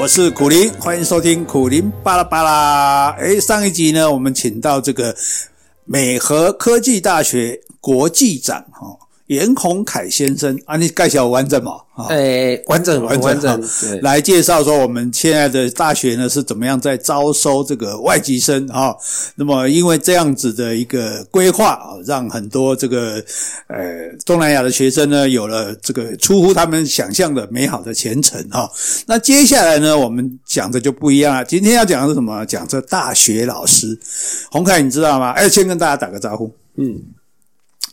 我是苦林，欢迎收听苦林巴拉巴拉。哎，上一集呢，我们请到这个美和科技大学国际展哈。严宏凯先生啊，你介绍完整嘛？哎、欸，完整，完整，完整。对，来介绍说我们现在的大学呢是怎么样在招收这个外籍生啊？那么因为这样子的一个规划啊，让很多这个呃东南亚的学生呢有了这个出乎他们想象的美好的前程哈。那接下来呢，我们讲的就不一样了。今天要讲的是什么？讲这大学老师，洪凯你知道吗？哎，先跟大家打个招呼。嗯。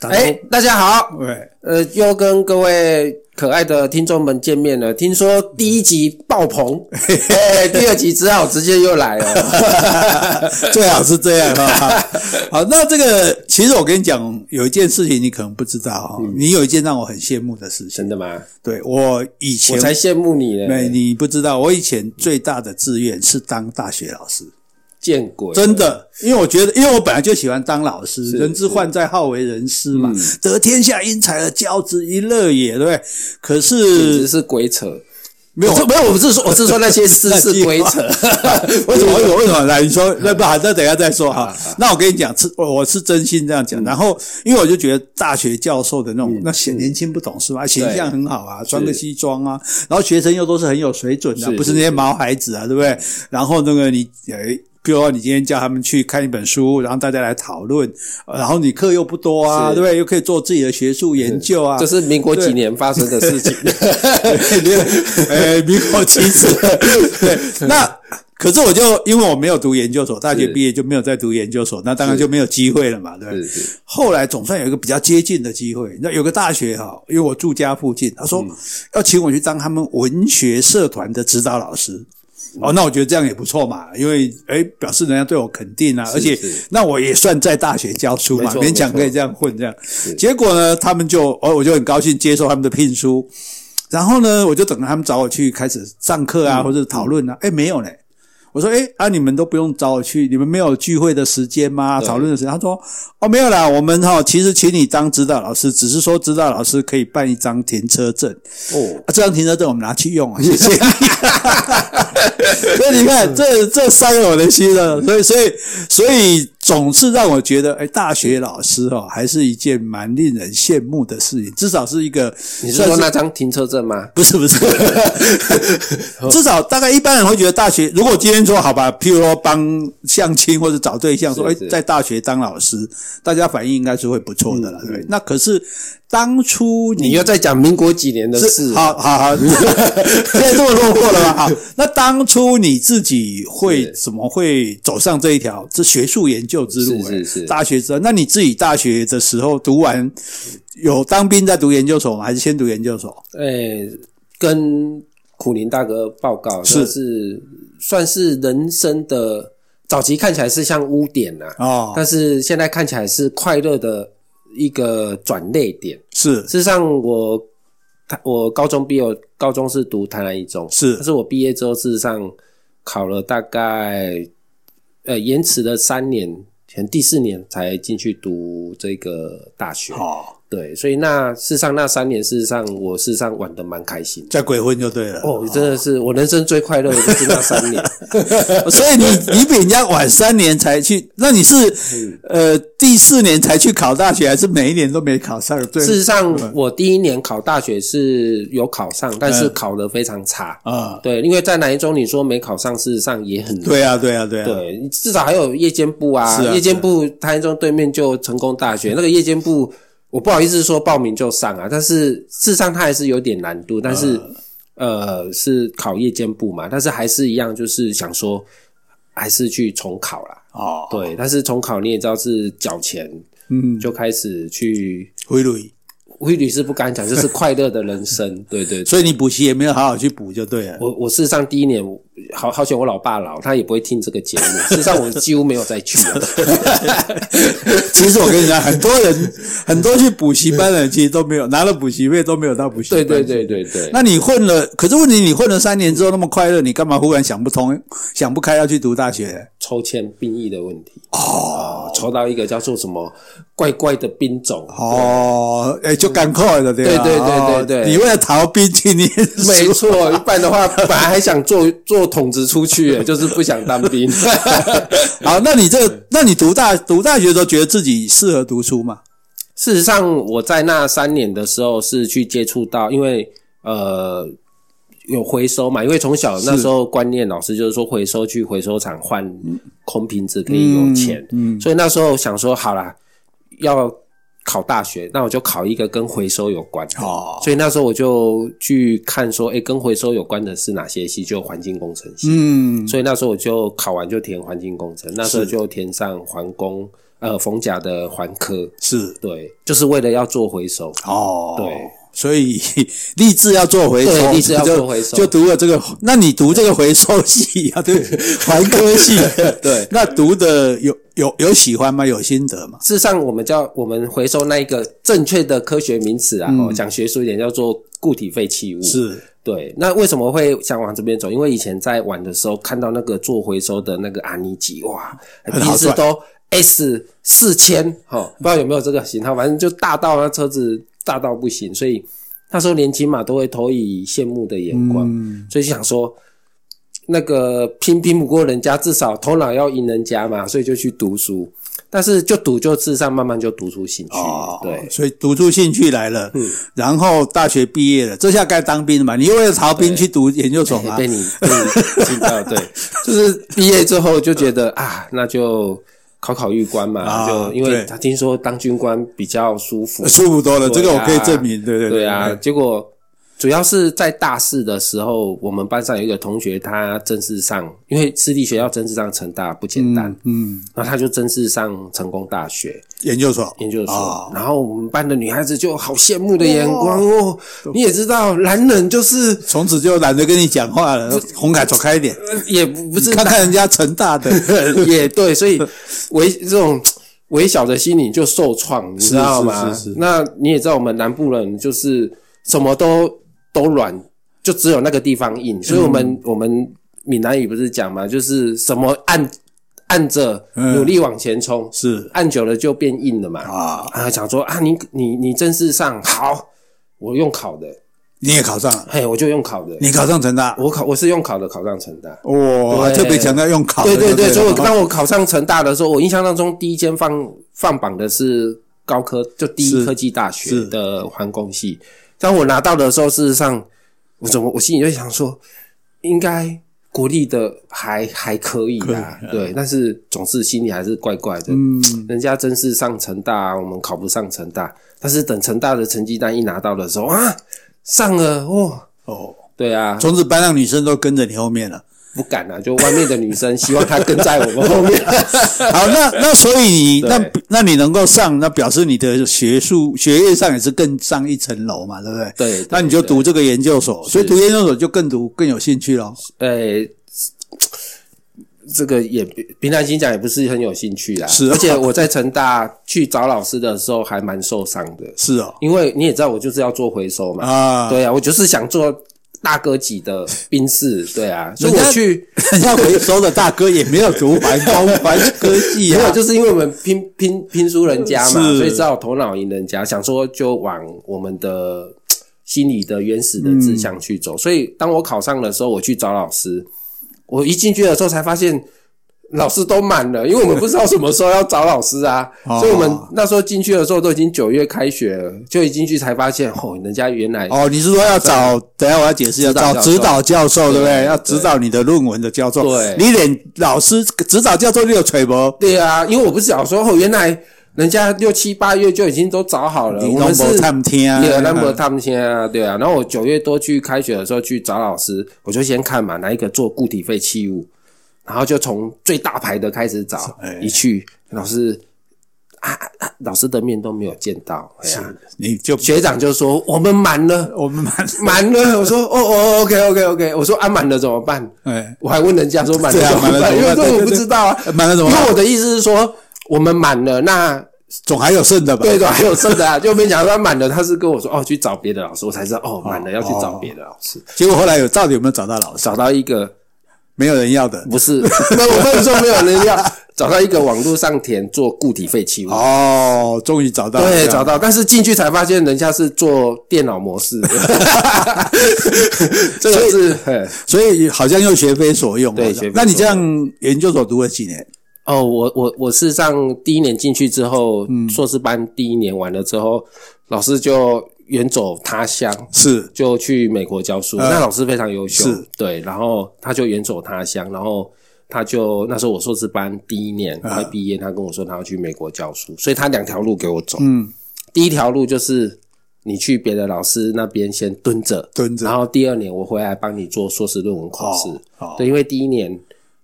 哎，大家好！对，呃，又跟各位可爱的听众们见面了。听说第一集爆棚，哎，第二集只好直接又来了，最好是这样哈。好，那这个其实我跟你讲，有一件事情你可能不知道哈，嗯、你有一件让我很羡慕的事情，真的吗？对，我以前我才羡慕你呢。没，你不知道，我以前最大的志愿是当大学老师。见鬼！真的，因为我觉得，因为我本来就喜欢当老师，人之患在好为人师嘛，嗯、得天下英才而教之，一乐也，对不对？可是，简直是鬼扯，没有，没有，我不是说，我是说那些事是 鬼扯。为什么？为什么？为什么？来，你说，那不好，那等一下再说哈。那我跟你讲，是，我是真心这样讲。然后，因为我就觉得大学教授的那种，那显年轻不懂事嘛，形象很好啊，穿个西装啊，然后学生又都是很有水准的，不是那些毛孩子啊，对不对？然后那个你诶。比如说，你今天叫他们去看一本书，然后大家来讨论，然后你课又不多啊，对不对？又可以做自己的学术研究啊。这是民国几年发生的事情？呃，民国七次。对，那可是我就因为我没有读研究所，大学毕业就没有再读研究所，那当然就没有机会了嘛，对不对？后来总算有一个比较接近的机会，那有个大学哈，因为我住家附近，他说要请我去当他们文学社团的指导老师。哦，那我觉得这样也不错嘛，因为诶表示人家对我肯定啊，而且那我也算在大学教书嘛，勉强可以这样混这样。结果呢，他们就哦，我就很高兴接受他们的聘书，然后呢，我就等着他们找我去开始上课啊，或者讨论啊，诶没有嘞。我说：“诶啊，你们都不用找我去，你们没有聚会的时间吗？讨论的时间？”他说：“哦，没有啦，我们哈其实请你当指导老师，只是说指导老师可以办一张停车证哦，啊，这张停车证我们拿去用啊，谢谢。”所以你看，这这伤了我的心了。所以，所以，所以。总是让我觉得，哎，大学老师哦，还是一件蛮令人羡慕的事情。至少是一个，你是说那张停车证吗？不是，不是。至少大概一般人会觉得，大学如果今天说好吧，譬如说帮相亲或者找对象，说哎，在大学当老师，大家反应应该是会不错的了，对不对？那可是。当初你，你又在讲民国几年的事？好好好，现在这么落魄了吧？好，那当初你自己会怎么会走上这一条这学术研究之路？是是是，大学之后，那你自己大学的时候读完，有当兵在读研究所吗？还是先读研究所？诶、欸，跟苦林大哥报告，是是算是人生的早期看起来是像污点呐，哦，但是现在看起来是快乐的。一个转类点。是，事实上我我高中毕业，高中是读台南一中，是，但是我毕业之后，事实上考了大概呃延迟了三年，前第四年才进去读这个大学。哦对，所以那事实上那三年，事实上我事实上玩的蛮开心，在鬼混就对了。哦，真的是我人生最快乐的就是那三年。所以你你比人家晚三年才去，那你是呃第四年才去考大学，还是每一年都没考上？对，事实上我第一年考大学是有考上，但是考的非常差啊。对，因为在南一中，你说没考上，事实上也很对啊，对啊，对啊。对，至少还有夜间部啊，夜间部台一中对面就成功大学那个夜间部。我不好意思说报名就上啊，但是事实上它还是有点难度，但是呃是考夜间部嘛，但是还是一样，就是想说还是去重考啦。哦，对，但是重考你也知道是缴钱，嗯，就开始去回垒。威律师不敢讲，就是 快乐的人生，对，对对。所以你补习也没有好好去补，就对了。我我事实上第一年好好险，我老爸老，他也不会听这个节目。事实上我几乎没有再去了。其实我跟你讲，很多人很多去补习班的人，其实都没有拿了补习费，都没有到补习班。对对对对对。那你混了，可是问题你混了三年之后那么快乐，你干嘛忽然想不通、想不开要去读大学？抽签兵役的问题哦，抽到一个叫做什么怪怪的兵种哦，哎，就赶快了，对对对对对对，你为了逃兵去念书，没错，一般的话本来还想做 做筒子出去，就是不想当兵。好，那你这个，那你读大读大学的时候，觉得自己适合读书吗？事实上，我在那三年的时候是去接触到，因为呃。有回收嘛？因为从小那时候观念，老师就是说回收去回收厂换空瓶子可以有钱，嗯，嗯，所以那时候想说好啦，要考大学，那我就考一个跟回收有关的。哦，所以那时候我就去看说，哎，跟回收有关的是哪些系？就环境工程系。嗯，所以那时候我就考完就填环境工程，那时候就填上环工，呃，逢甲的环科。是，对，就是为了要做回收。哦，对。所以 立志要做回收，立志要做回收，就读了这个。那你读这个回收系啊？对，环科系。对，那读的有有有喜欢吗？有心得吗？事实上，我们叫我们回收那一个正确的科学名词啊，讲学术一点叫做固体废弃物。是，对。那为什么会想往这边走？因为以前在玩的时候看到那个做回收的那个阿尼吉，哇，平时都 S 四千，哈，不知道有没有这个型号，反正就大到那车子。大到不行，所以那时候年轻嘛，都会投以羡慕的眼光，嗯、所以就想说那个拼拼不过人家，至少头脑要赢人家嘛，所以就去读书。但是就读就事实上慢慢就读出兴趣，哦、对，所以读出兴趣来了。嗯，然后大学毕业了，这下该当兵了嘛？你为了逃兵去读研究所吗？被你被 你听到，对，就是毕业之后就觉得啊，那就。考考狱官嘛，啊、就因为他听说当军官比较舒服，舒服多了，啊、这个我可以证明，对对对，对啊，结果。主要是在大四的时候，我们班上有一个同学，他正式上，因为私立学校正式上成大不简单，嗯，嗯，然后他就正式上成功大学。研究所，研究所，哦、然后我们班的女孩子就好羡慕的眼光哦，哦你也知道，男人就是从此就懒得跟你讲话了，红凯走开一点，也不是看看人家成大的，也对，所以微这种微小的心灵就受创，你知道吗？是是是是，那你也知道，我们南部人就是什么都。都软，就只有那个地方硬，所以我们、嗯、我们闽南语不是讲嘛，就是什么按按着努力往前冲，嗯、是。按久了就变硬了嘛。啊。啊！想说啊，你你你正式上好，我用考的，你也考上？了，嘿，我就用考的，你考上成大，我考我是用考的考上成大，哇，特别强调用考的，对对对，所以我当我考上成大的时候，我印象当中第一间放放榜的是高科，就第一科技大学的环工系。当我拿到的时候，事实上，我怎么我心里就想说，应该国立的还还可以啦，以对，但是总是心里还是怪怪的。嗯，人家真是上成大，我们考不上成大。但是等成大的成绩单一拿到的时候啊，上了哦哦，对啊，从此班上女生都跟着你后面了。不敢啊，就外面的女生希望她跟在我们后面。好，那那所以你那那你能够上，那表示你的学术学业上也是更上一层楼嘛，对不对？对，对，那你就读这个研究所，所以读研究所就更读更有兴趣咯。呃，这个也平常心讲也不是很有兴趣啦。是、哦，而且我在成大去找老师的时候还蛮受伤的。是哦，因为你也知道我就是要做回收嘛。啊，对啊，我就是想做。大哥级的宾士，对啊，所以我去 人家回收的大哥也没有读环高环科技啊，没有，就是因为我们拼拼拼输人家嘛，所以只好头脑赢人家，想说就往我们的 心里的原始的志向去走。嗯、所以当我考上的时候，我去找老师，我一进去的时候才发现。老师都满了，因为我们不知道什么时候要找老师啊，所以我们那时候进去的时候都已经九月开学了，就一进去才发现哦，人家原来哦，你是说要找？等下我要解释，要找指导教授，对不对？要指导你的论文的教授，对，你连老师指导教授都有吹不？对啊，因为我不是想说哦，原来人家六七八月就已经都找好了，我们是他们听啊，对，那么他们听啊，对啊。然后我九月多去开学的时候去找老师，我就先看嘛，哪一个做固体废弃物。然后就从最大牌的开始找，一去老师啊，老师的面都没有见到，哎呀，你就学长就说我们满了，我们满满了。我说哦哦，OK OK OK，我说啊满了怎么办？哎，我还问人家说满了怎么办？因为这我不知道啊，满了怎么办？因为我的意思是说我们满了，那总还有剩的吧？对，总还有剩的啊，就没想到他满了，他是跟我说哦去找别的老师，我才知道哦满了要去找别的老师。结果后来有到底有没有找到老师？找到一个。没有人要的，不是，那我不能说没有人要，找到一个网络上填做固体废弃物。哦，终于找到了，对，找到，但是进去才发现人家是做电脑模式。的，这个是，所以好像又学非所用。对。那你这样研究所读了几年？哦，我我我是上第一年进去之后，嗯，硕士班第一年完了之后，老师就远走他乡，是就去美国教书。那老师非常优秀，是对，然后他就远走他乡，然后他就那时候我硕士班第一年快毕业，他跟我说他要去美国教书，所以他两条路给我走。嗯，第一条路就是你去别的老师那边先蹲着，蹲着，然后第二年我回来帮你做硕士论文考试。哦，对，因为第一年。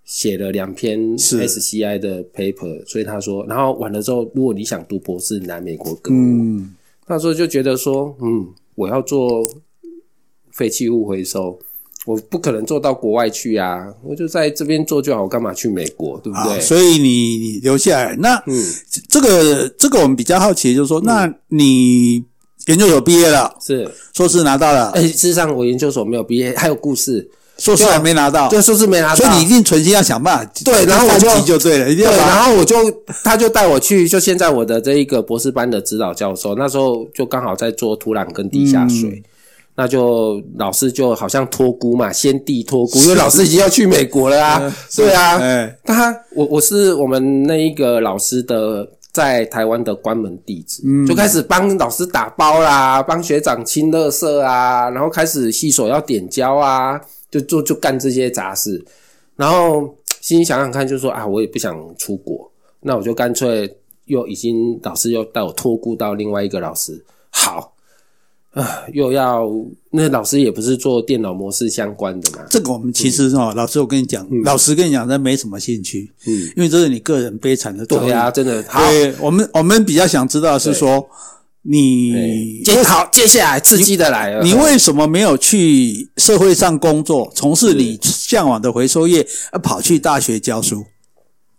写了两篇 SCI 的 paper，所以他说，然后完了之后，如果你想读博士，你来美国跟我。嗯，那时候就觉得说，嗯，我要做废弃物回收，我不可能做到国外去啊，我就在这边做就好，我干嘛去美国，对不对？所以你留下来，那嗯，这个这个我们比较好奇，就是说，嗯、那你研究所毕业了，是。硕士拿到了，哎，事实上我研究所没有毕业，还有故事。硕士还没拿到，对，硕士没拿到，所以你一定存心要想办法。对，然后我就就对了，一定要对，然后我就他就带我去，就现在我的这一个博士班的指导教授，那时候就刚好在做土壤跟地下水，嗯、那就老师就好像托孤嘛，先帝托孤，因为老师已经要去美国了啊，对。啊，哎，他我我是我们那一个老师的在台湾的关门弟子，嗯，就开始帮老师打包啦，帮学长清垃圾啊，然后开始洗手要点胶啊。就就就干这些杂事，然后心里想想看，就说啊，我也不想出国，那我就干脆又已经老师又带我托孤到另外一个老师，好啊，又要那老师也不是做电脑模式相关的嘛。这个我们其实哦，嗯、老师我跟你讲，嗯、老实跟你讲，真没什么兴趣，嗯，因为这是你个人悲惨的。对啊，真的。对，好我们我们比较想知道的是说。你接好，接下来刺激的来了。你为什么没有去社会上工作，从事你向往的回收业，而跑去大学教书？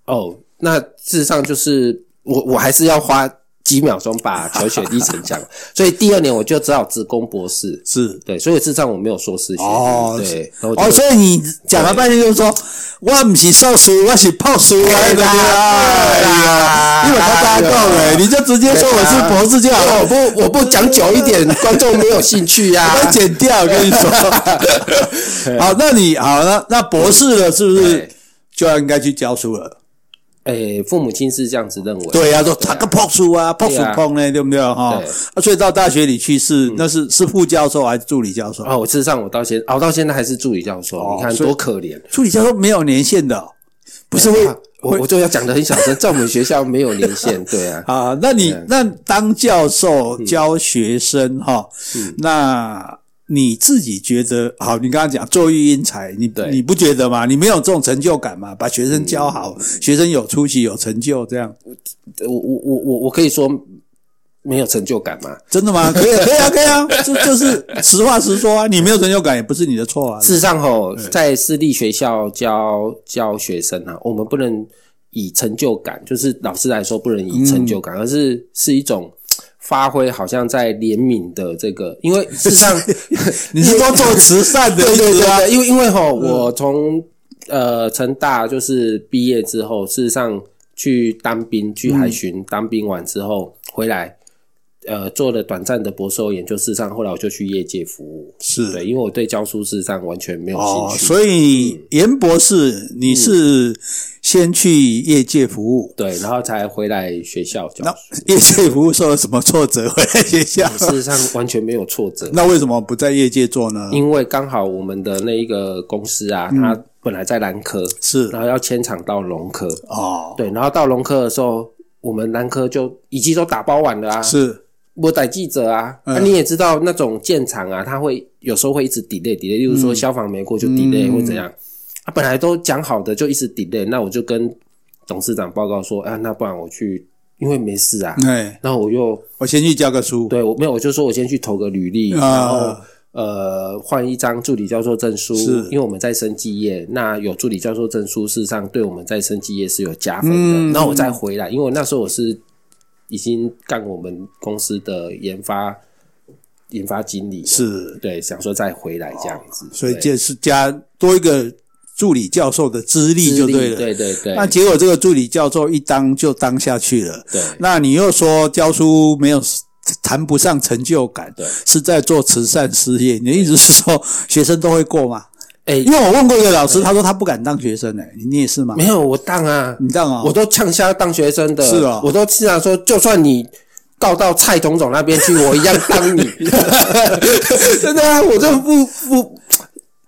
哦，那事实上就是我，我还是要花。几秒钟把 求学历程讲，所以第二年我就只好只攻博士，是对，所以事实上我没有硕士学历，哦，对，哦，所以你讲了半天就是说，我不是硕士，我是博士来的，哎呀，因为他大家够了，你就直接说我是博士就好了，我不我不讲久一点，观众没有兴趣呀，我剪掉，我跟你说，好，那你好，那那博士了是不是就要应该去教书了？诶，父母亲是这样子认为。对呀，说他个破书啊，破书碰呢，对不对哈？啊，所以到大学里去是那是是副教授还是助理教授？哦，事实上我到现熬到现在还是助理教授，你看多可怜。助理教授没有年限的，不是会我我就要讲的很小声，在我们学校没有年限，对啊。啊，那你那当教授教学生哈，那。你自己觉得好？你刚刚讲作育英才，你对你不觉得吗？你没有这种成就感吗？把学生教好，嗯、学生有出息、有成就，这样，我我我我我可以说没有成就感吗？真的吗？可以可以啊，可以啊，这就是实话实说啊。你没有成就感也不是你的错啊。事实上吼，在私立学校教教学生啊，我们不能以成就感，就是老师来说不能以成就感，嗯、而是是一种。发挥好像在怜悯的这个，因为事实上 你是说做慈善的，对对对，因为因为哈，我从呃成大就是毕业之后，事实上去当兵，去海巡当兵完之后回来。呃，做了短暂的博士后研究，事实上后来我就去业界服务，是对，因为我对教书事实上完全没有兴趣。哦、所以严博士，你是先去业界服务，嗯、对，然后才回来学校教。那业界服务受了什么挫折？回来学校？事实上完全没有挫折。那为什么不在业界做呢？因为刚好我们的那一个公司啊，嗯、它本来在南科，是，然后要迁厂到龙科。哦，对，然后到龙科的时候，我们南科就已经都打包完了啊，是。我带记者啊，那、嗯。啊、你也知道那种建厂啊，他会有时候会一直 delay delay，例如说消防没过就 delay、嗯、或怎样，啊，本来都讲好的就一直 delay，那我就跟董事长报告说，啊，那不然我去，因为没事啊，对，然后我又我先去教个书，对，我没有，我就说我先去投个履历，啊、然后呃换一张助理教授证书，是。因为我们在生技业，那有助理教授证书，事实上对我们在生技业是有加分的，嗯、然后我再回来，因为我那时候我是。已经干我们公司的研发研发经理，是对，想说再回来这样子，所以这是加多一个助理教授的资历就对了，对对对。那结果这个助理教授一当就当下去了，对。那你又说教书没有谈不上成就感，对，是在做慈善事业。你的意思是说学生都会过吗？哎，因为我问过一个老师，他说他不敢当学生诶，你也是吗？没有，我当啊，你当啊，我都呛瞎当学生的，是啊，我都经常说，就算你告到蔡总总那边去，我一样当你。真的啊，我就不不。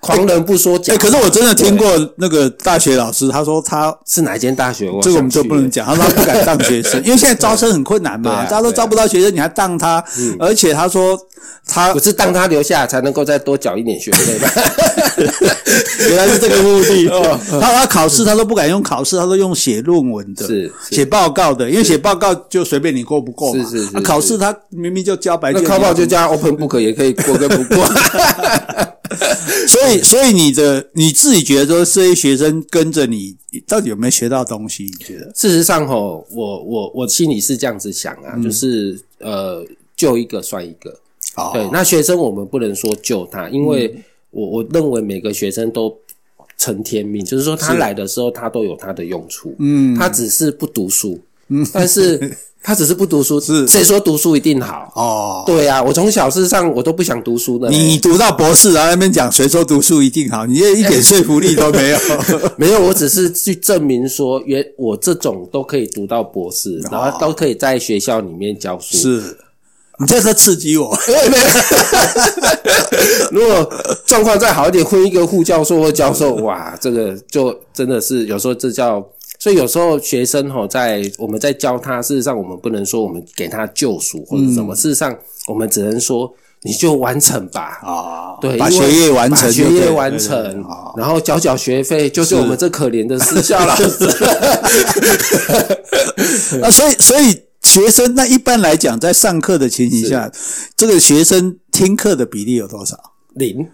狂人不说假，哎，可是我真的听过那个大学老师，他说他是哪一间大学？这个我们就不能讲。他说他不敢当学生，因为现在招生很困难嘛，大家都招不到学生，你还当他？而且他说他不是当他留下才能够再多缴一点学费吧？原来是这个目的。他他考试他都不敢用考试，他都用写论文的，是写报告的，因为写报告就随便你过不过嘛。是是是。考试他明明就交白卷，那考报就加 open book 也可以过跟不过。所以，所以你的你自己觉得说，这些学生跟着你，到底有没有学到东西？你觉得？事实上，吼，我我我心里是这样子想啊，嗯、就是呃，救一个算一个。哦、对，那学生我们不能说救他，因为我我认为每个学生都成天命，就是说他来的时候，他都有他的用处。嗯，他只是不读书。嗯，但是。他只是不读书，是谁说读书一定好？哦，对、啊，我从小事实上我都不想读书的。你读到博士，然后那边讲谁说读书一定好？你这一点说服力都没有。没有，我只是去证明说，原我这种都可以读到博士，然后都可以在学校里面教书。是，你这是刺激我。如果状况再好一点，混一个副教授或教授，哇，这个就真的是有时候这叫。所以有时候学生吼，在我们在教他，事实上我们不能说我们给他救赎或者什么，嗯、事实上我们只能说你就完成吧。啊、哦，对，把学业完成，学业完成，然后缴缴学费，就是我们这可怜的私校老师。啊，所以所以学生那一般来讲，在上课的情形下，这个学生听课的比例有多少？零，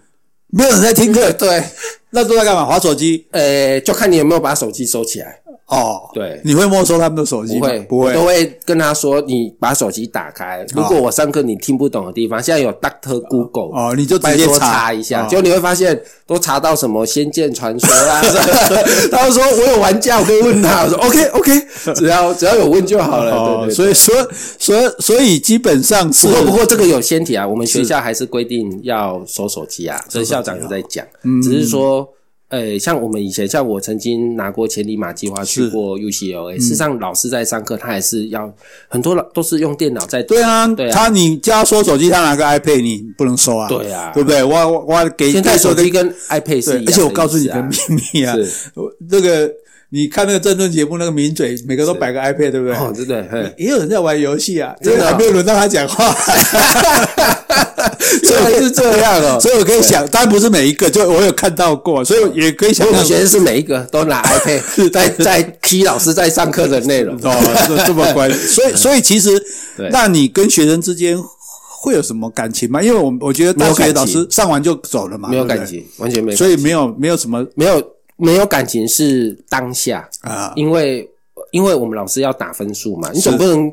没有人在听课。对，那都在干嘛？划手机？呃，就看你有没有把手机收起来。哦，对，你会没收他们的手机吗？不会，不会，都会跟他说，你把手机打开。如果我上课你听不懂的地方，现在有 Doctor Google，哦，你就直接查一下，结果你会发现都查到什么《仙剑传说》啦。他说我有玩家，我可以问他，我说 OK OK，只要只要有问就好了。所以说所以所以基本上是，不过不过这个有先提啊，我们学校还是规定要收手机啊，所以校长有在讲，只是说。呃，像我们以前，像我曾经拿过千里马计划去过 UCLA。事实上，老师在上课，他还是要很多老都是用电脑在。对啊，对啊。他你叫他收手机，他拿个 iPad，你不能收啊。对啊，对不对？我我我给现在手机跟 iPad 是一样。而且我告诉你个秘密啊，这个你看那个政论节目，那个名嘴每个都摆个 iPad，对不对？哦，真的。也有人在玩游戏啊，真的还没有轮到他讲话。所以是这样哦，所以我可以想，当然不是每一个，就我有看到过，所以也可以想。我学生是每一个都拿 iPad 在在批老师在上课的内容哦，是这么关。所以所以其实，那你跟学生之间会有什么感情吗？因为我我觉得大学老师上完就走了嘛，没有感情，完全没有。所以没有没有什么没有没有感情是当下啊，因为因为我们老师要打分数嘛，你总不能。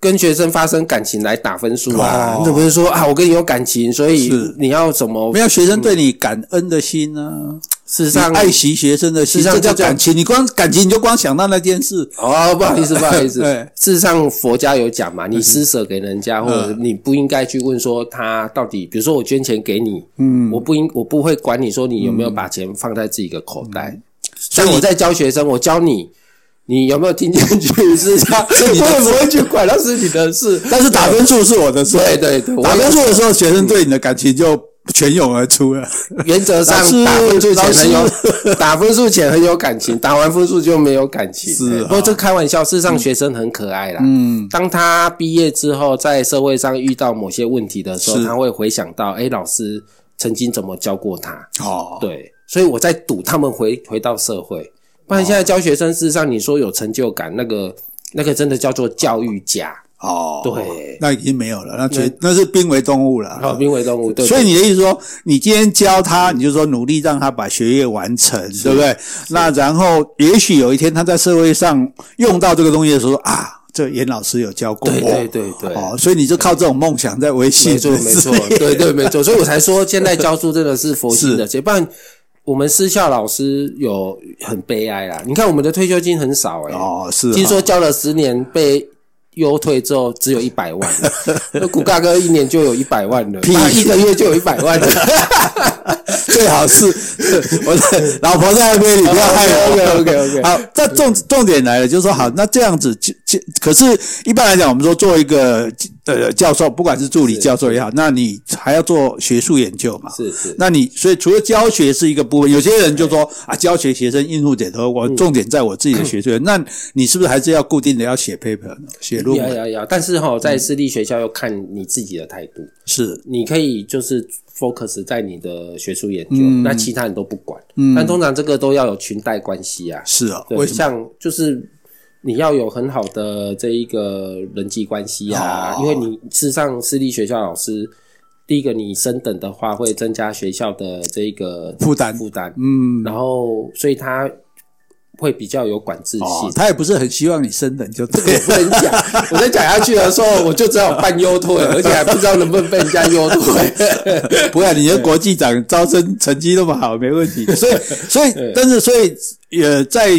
跟学生发生感情来打分数啊？你怎么不是说啊？我跟你有感情，所以你要怎么？没有学生对你感恩的心呢？事实上，爱惜学生的心，这叫感情。你光感情，你就光想到那件事。哦，不好意思，不好意思。事实上，佛家有讲嘛，你施舍给人家，或者你不应该去问说他到底，比如说我捐钱给你，嗯，我不应，我不会管你说你有没有把钱放在自己的口袋。所以我在教学生，我教你。你有没有听进去？是这样，是你会不会去管？那是你的事。但是打分数是我的事。对对对，打分数的时候，学生对你的感情就全涌而出了。原则上，打分数前很有，打分数前很有感情，打完分数就没有感情。是，不过这开玩笑。事实上，学生很可爱啦。嗯，当他毕业之后，在社会上遇到某些问题的时候，他会回想到，诶，老师曾经怎么教过他。哦，对，所以我在赌他们回回到社会。不然现在教学生，事实上你说有成就感，那个那个真的叫做教育家哦。对，那已经没有了，那全那是濒危动物了。好，濒危动物。对。所以你的意思说，你今天教他，你就说努力让他把学业完成，对不对？那然后也许有一天他在社会上用到这个东西的时候，啊，这严老师有教过我。对对对。哦，所以你就靠这种梦想在维系。没错没错，对对没错。所以我才说，现在教书真的是佛系的，不然。我们私校老师有很悲哀啦。你看我们的退休金很少哎、欸，哦是，听说交了十年被优退之后只有一百万，那古大哥一年就有一百万了，他一个月就有一百万了。最好是我的老婆在那边，你不要害我。OK OK OK。好，这重重点来了，就是说好，那这样子就就，可是一般来讲，我们说做一个呃教授，不管是助理教授也好，那你还要做学术研究嘛？是是。那你所以除了教学是一个部分，有些人就说啊，教学学生应付点头，我重点在我自己的学术。那你是不是还是要固定的要写 paper 呢？写论文？要要要。但是哈，在私立学校要看你自己的态度。是，你可以就是。focus 在你的学术研究，嗯，那其他人都不管。嗯，但通常这个都要有裙带关系啊。是啊，对，像就是你要有很好的这一个人际关系啊，哦，因为你事实上私立学校老师，第一个你升等的话会增加学校的这一个负担负担，嗯，然后所以他。会比较有管制性，哦，他也不是很希望你升等，就这个也不能讲。我再讲下去的时候，我就只好办优退，而且还不知道能不能被人家优退。不会，你的国际长招生成绩那么好，没问题。所以，所以，但是，所以，呃，在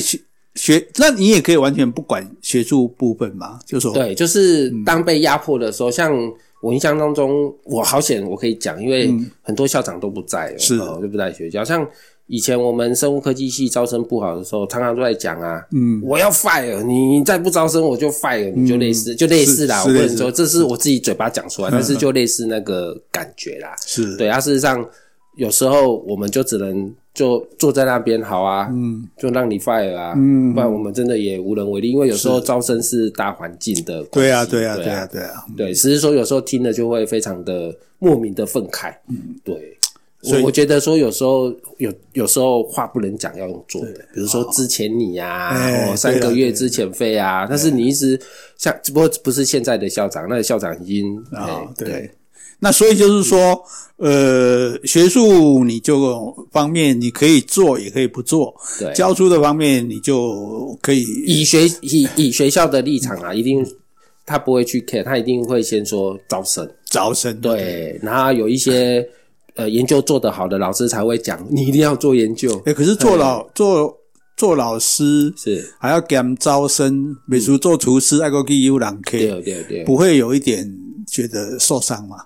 学学，那你也可以完全不管学术部分嘛？就说对，就是当被压迫的时候，嗯、像我印象当中，我好险，我可以讲，因为很多校长都不在了，是、哦、都不在学校，像。以前我们生物科技系招生不好的时候，常常都在讲啊，嗯，我要 fire 你，你再不招生我就 fire 你，就类似，嗯、就类似啦。我不能说这是我自己嘴巴讲出来，但是就类似那个感觉啦。是对啊，事实上有时候我们就只能就坐在那边好啊，嗯，就让你 fire 啊，嗯，不然我们真的也无能为力，因为有时候招生是大环境的关系。对啊，对啊，对啊，对啊，对，只是说有时候听了就会非常的莫名的愤慨，嗯，对。所以我觉得说有时候有有时候话不能讲，要用做的，比如说之前你呀，哦，三个月之前费啊，但是你一直像只不过不是现在的校长，那个校长已经啊、哦，对，那所以就是说，呃，学术你就方面你可以做，也可以不做，对，教书的方面你就可以以学以以学校的立场啊，一定他不会去 care，他一定会先说招生，招生，对，然后有一些。呃，研究做得好的老师才会讲，你一定要做研究。哎、欸，可是做老做做老师是还要给他们招生，比如做厨师，爱国给优两 K，对对对，不会有一点觉得受伤吗？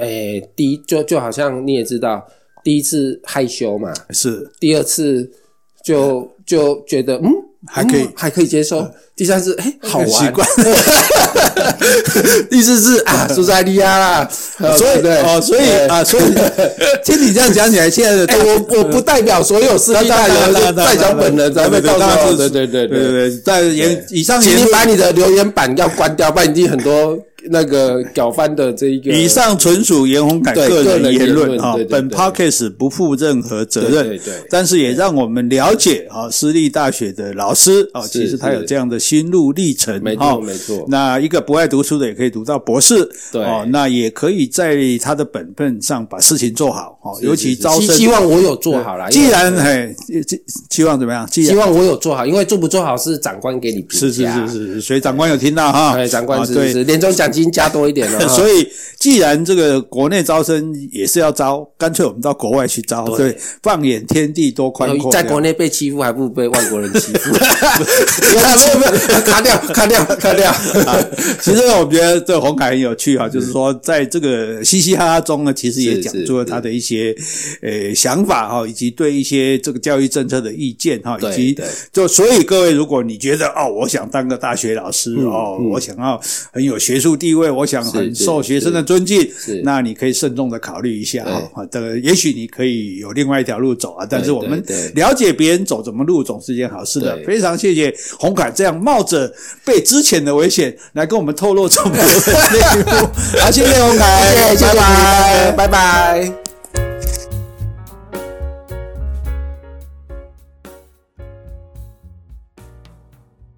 哎、欸，第一就就好像你也知道，第一次害羞嘛，是，第二次就就觉得嗯。还可以、嗯，还可以接受。嗯、第三次，哎、欸，好玩。习惯。第四次啊，苏塞利亚啦。所以，对哦，所以啊，所以 听你这样讲起来，现在的，我我不代表所有私立大代表本人，咱们到时候，对对对对对对，在言以上，请你把你的留言板要关掉，不然已经很多。那个搞翻的这一个，以上纯属严宏凯个人言论啊，本 podcast 不负任何责任。对，对，对，但是也让我们了解啊，私立大学的老师啊，其实他有这样的心路历程。没错，没错。那一个不爱读书的也可以读到博士，对哦，那也可以在他的本分上把事情做好哦，尤其招生，希望我有做好了。既然嘿，希望怎么样？既然希望我有做好，因为做不做好是长官给你评价。是是是是，所以长官有听到哈？对，长官是是年终奖。金加多一点了，所以既然这个国内招生也是要招，干脆我们到国外去招，对，放眼天地多宽阔。在国内被欺负，还不如被外国人欺负。没有没有，卡掉卡掉卡掉。其实我觉得这个宏凯很有趣啊，就是说在这个嘻嘻哈哈中呢，其实也讲出了他的一些呃想法哈，以及对一些这个教育政策的意见哈，以及就所以各位，如果你觉得哦，我想当个大学老师哦，我想要很有学术地位，我想很受学生的尊敬，那你可以慎重的考虑一下哈。这个也许你可以有另外一条路走啊。但是我们了解别人走什么路，总是件好事的。非常谢谢洪凯这样冒着被之前的危险来跟我们透露这么多的内幕。好，谢谢洪凯，谢谢，拜拜，拜拜。